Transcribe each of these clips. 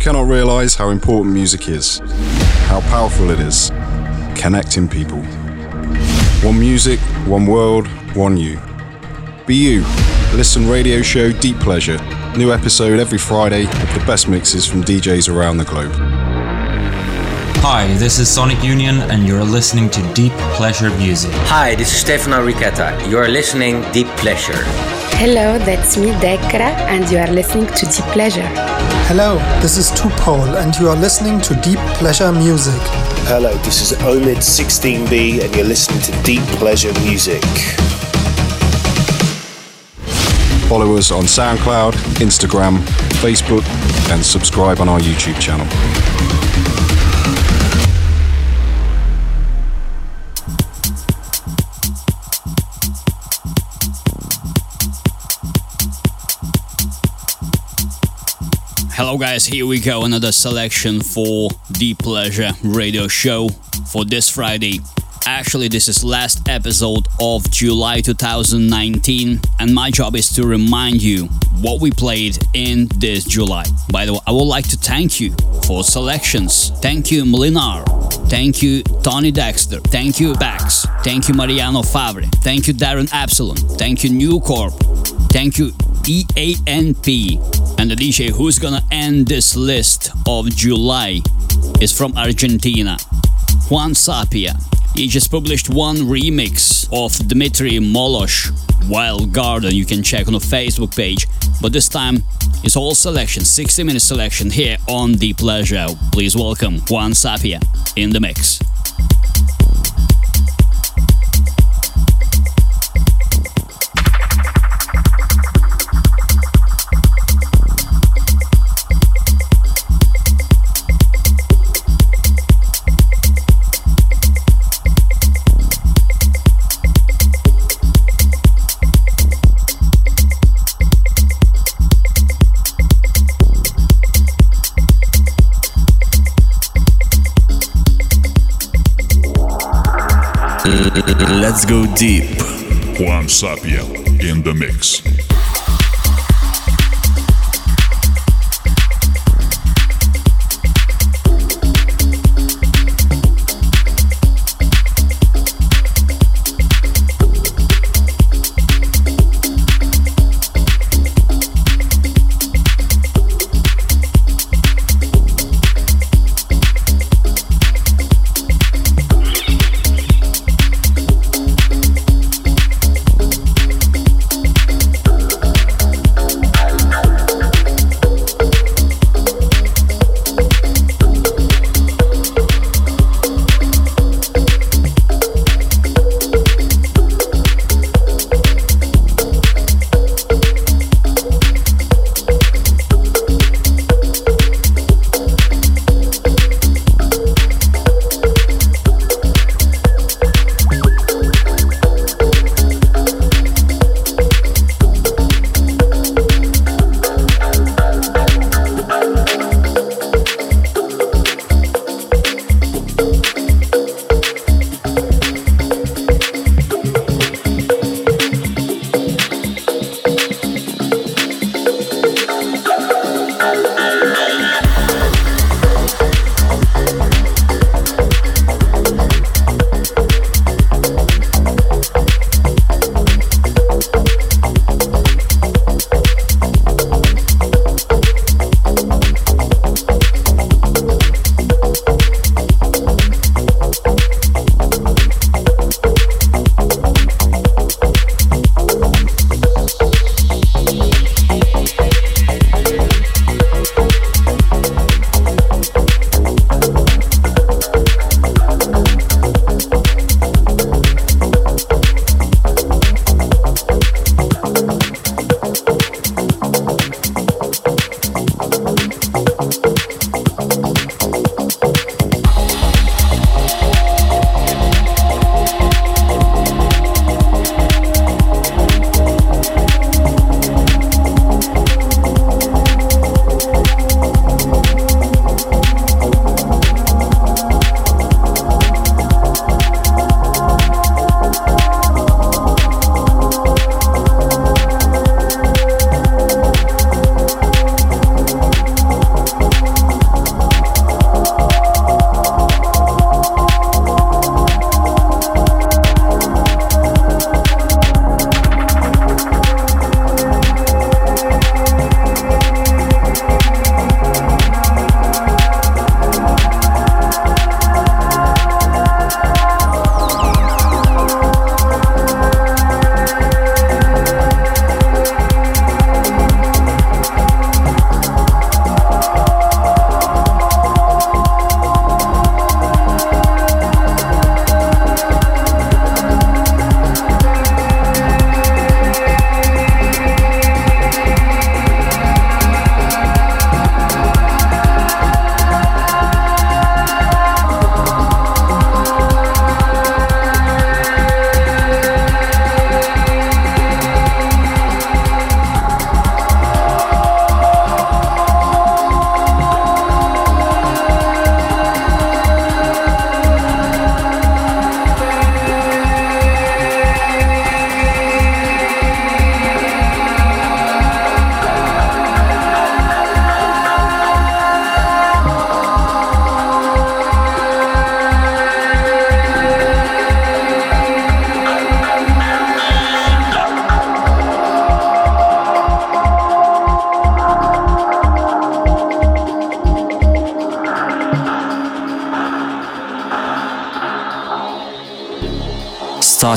cannot realize how important music is, how powerful it is, connecting people. One music, one world, one you. Be you. Listen radio show Deep Pleasure. New episode every Friday with the best mixes from DJs around the globe. Hi, this is Sonic Union, and you're listening to Deep Pleasure Music. Hi, this is Stefano Riquetta. You're listening Deep Pleasure. Hello, that's me, Dekra, and you are listening to Deep Pleasure. Hello, this is Tupol, and you are listening to Deep Pleasure Music. Hello, this is Omid16B, and you're listening to Deep Pleasure Music. Follow us on SoundCloud, Instagram, Facebook, and subscribe on our YouTube channel. Hello, guys, here we go. Another selection for the Pleasure radio show for this Friday. Actually, this is last episode of July 2019, and my job is to remind you what we played in this July. By the way, I would like to thank you for selections. Thank you, Mlinar. Thank you, Tony Dexter. Thank you, Bax. Thank you, Mariano Favre. Thank you, Darin Epsilon. Thank you, New Corp. Thank you, EANP. And the DJ who's gonna end this list of July is from Argentina, Juan Sapia. He just published one remix of Dmitry Molosh, Wild Garden. You can check on the Facebook page. But this time, it's all selection, 60 minute selection here on Deep Pleasure. Please welcome Juan Sapia in the mix. Juan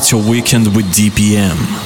Start your weekend with DPM.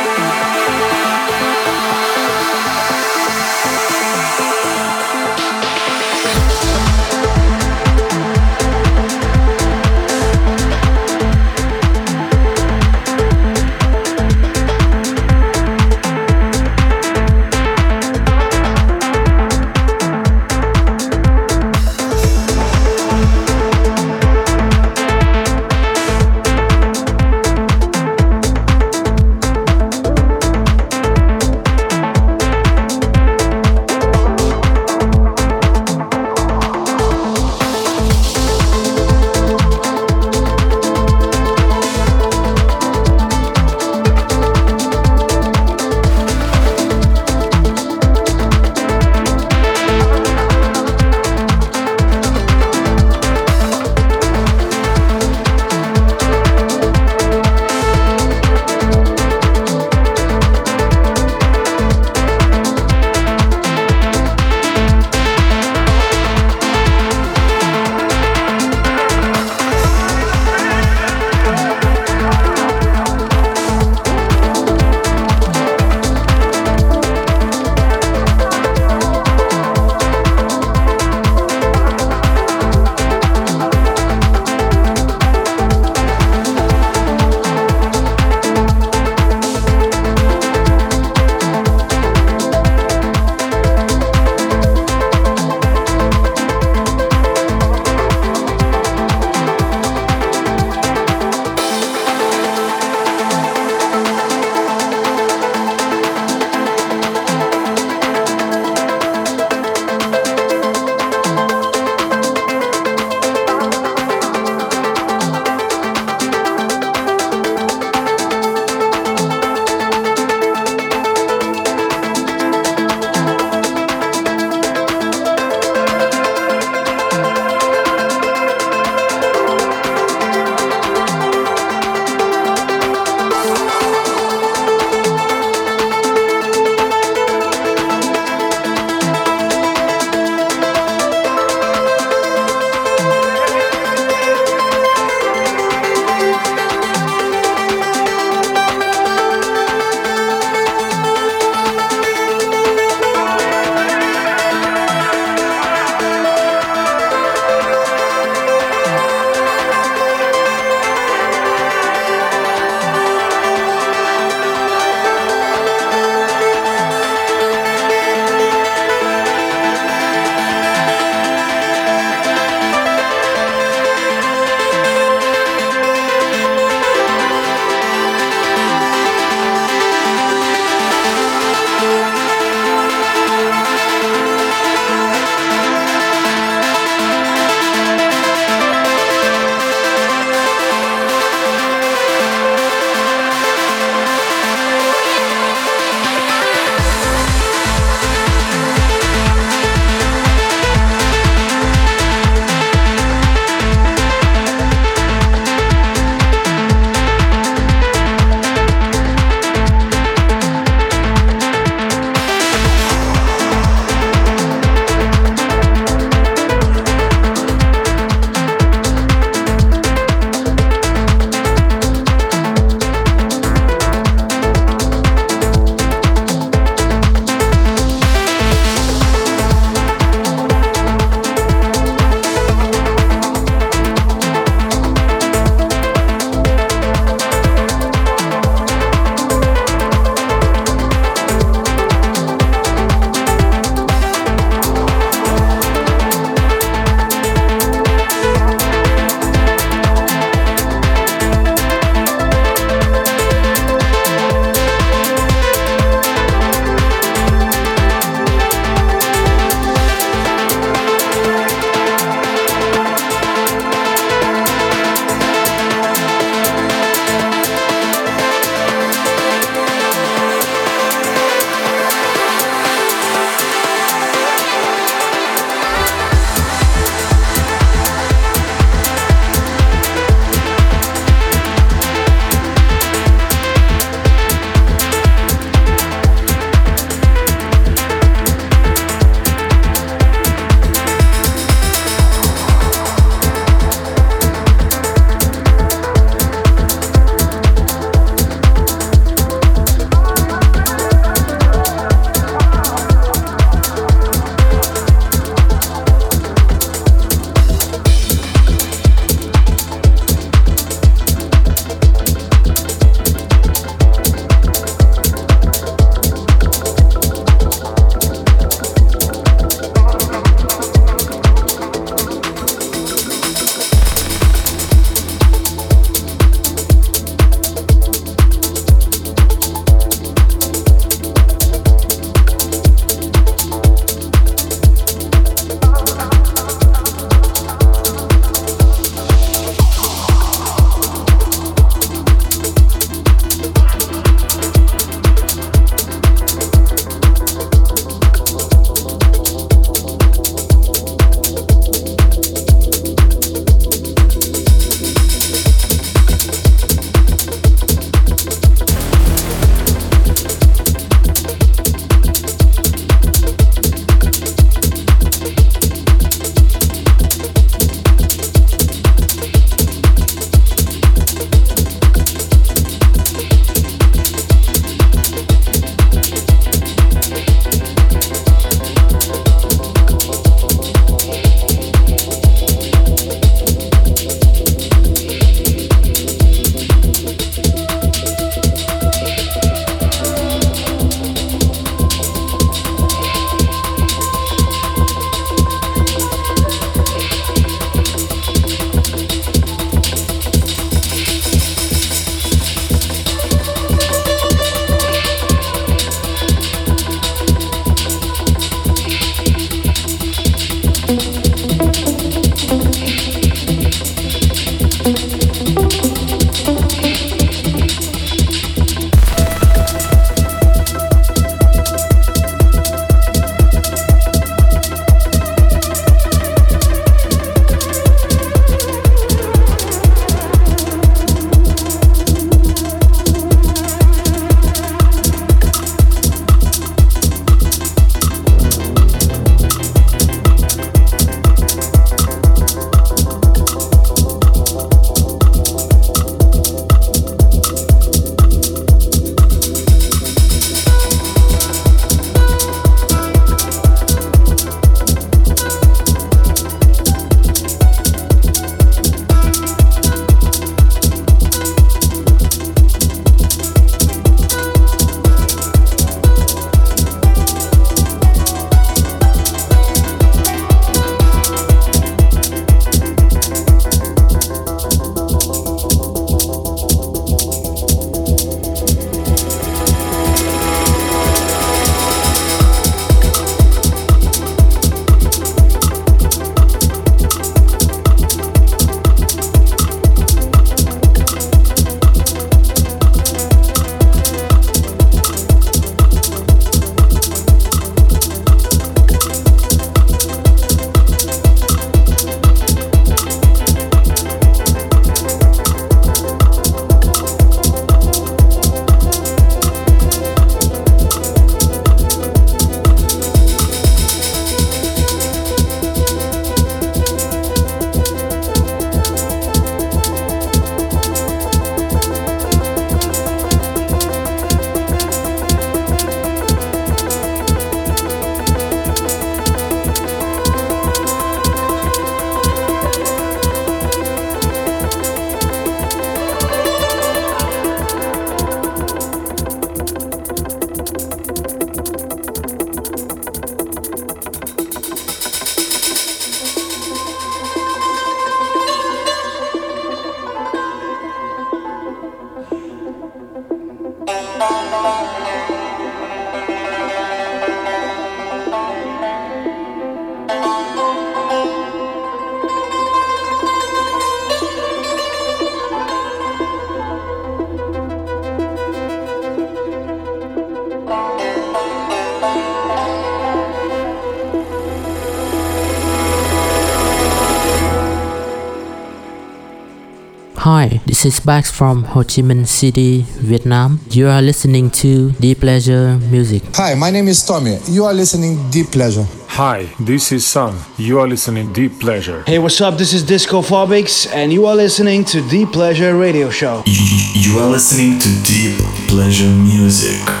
This is Bax from Ho Chi Minh City, Vietnam. You are listening to Deep Pleasure Music. Hi, my name is Tommy. You are listening Deep Pleasure. Hi, this is Sun. You are listening Deep Pleasure. Hey, what's up? This is Disco Phobics, and you are listening to Deep Pleasure Radio Show. You are listening to Deep Pleasure Music.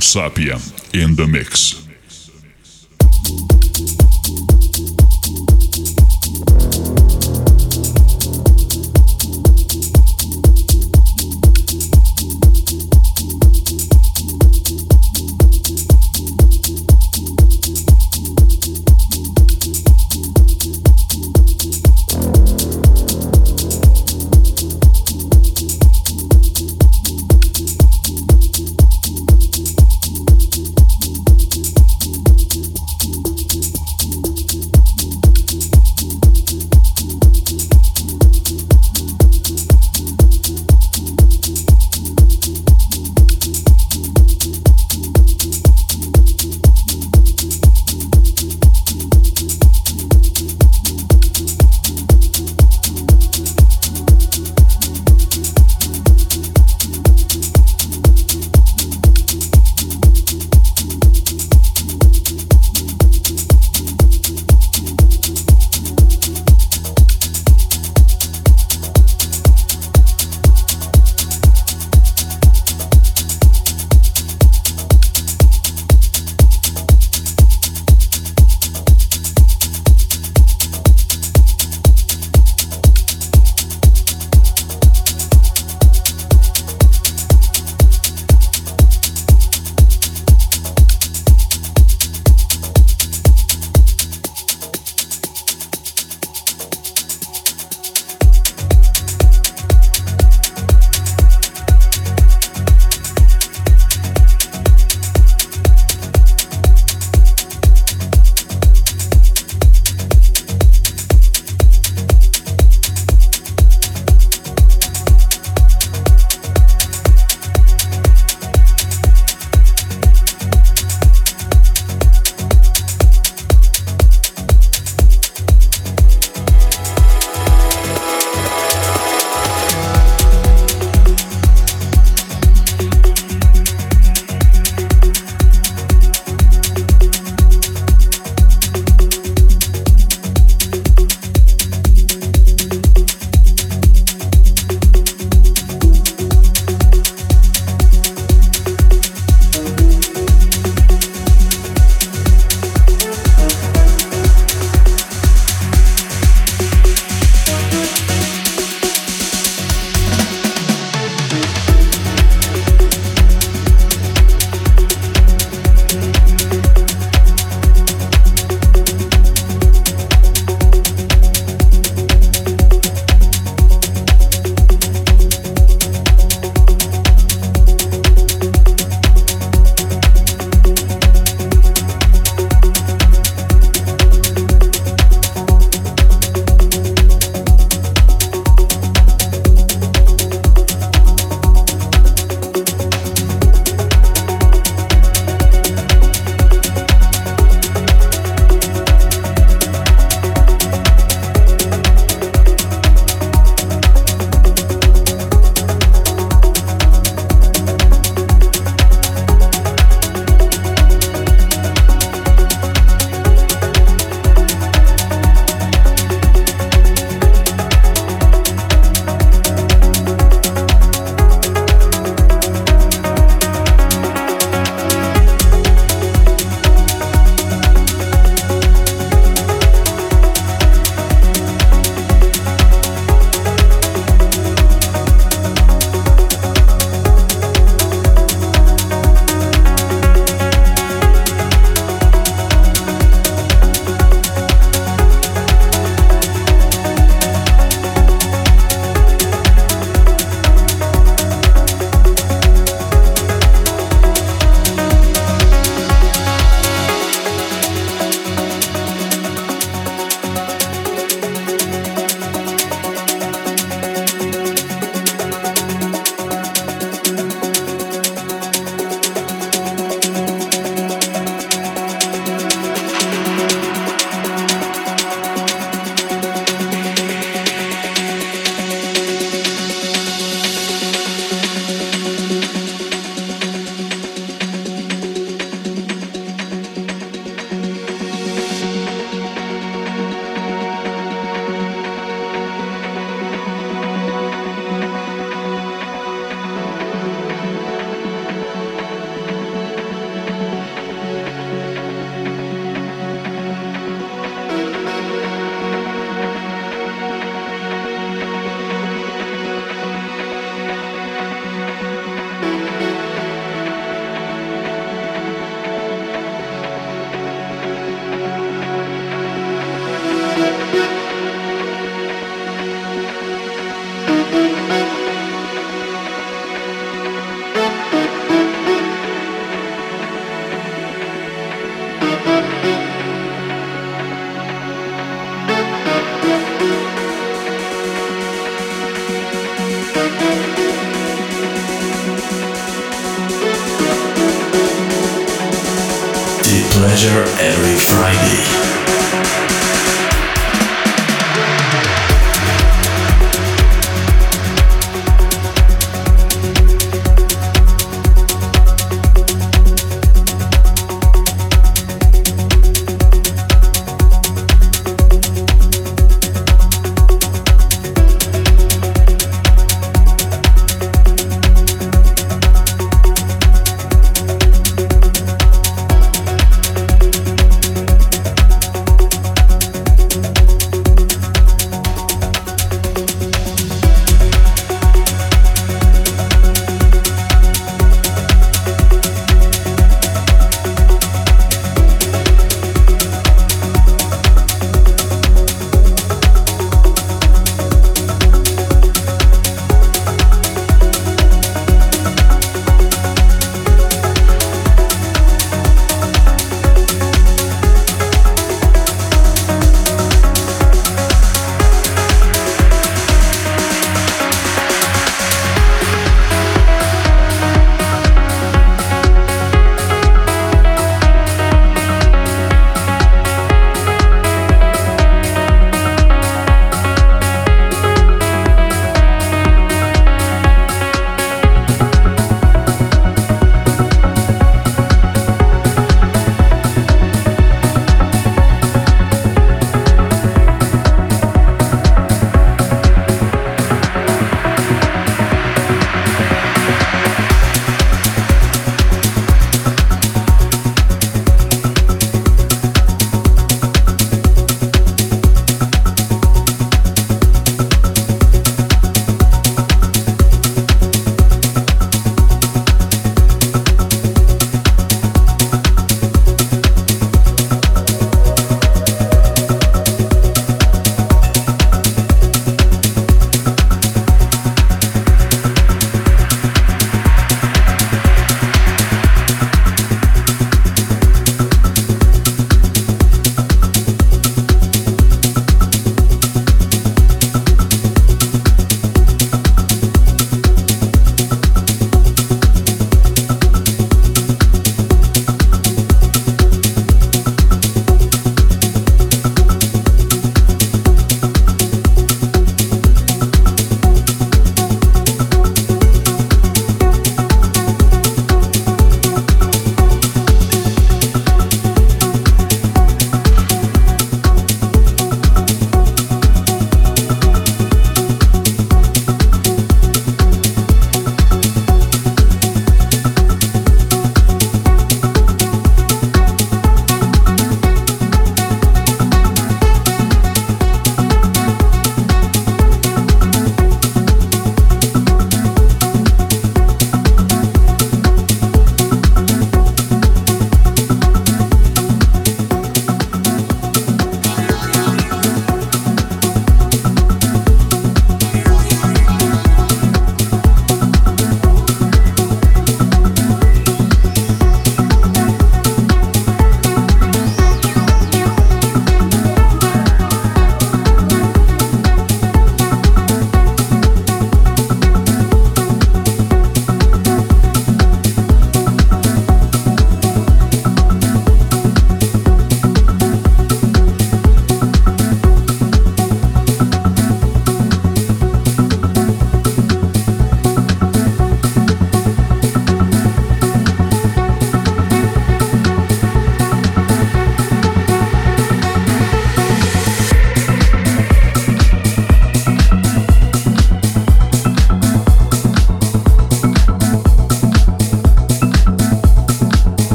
Sapia in the mix.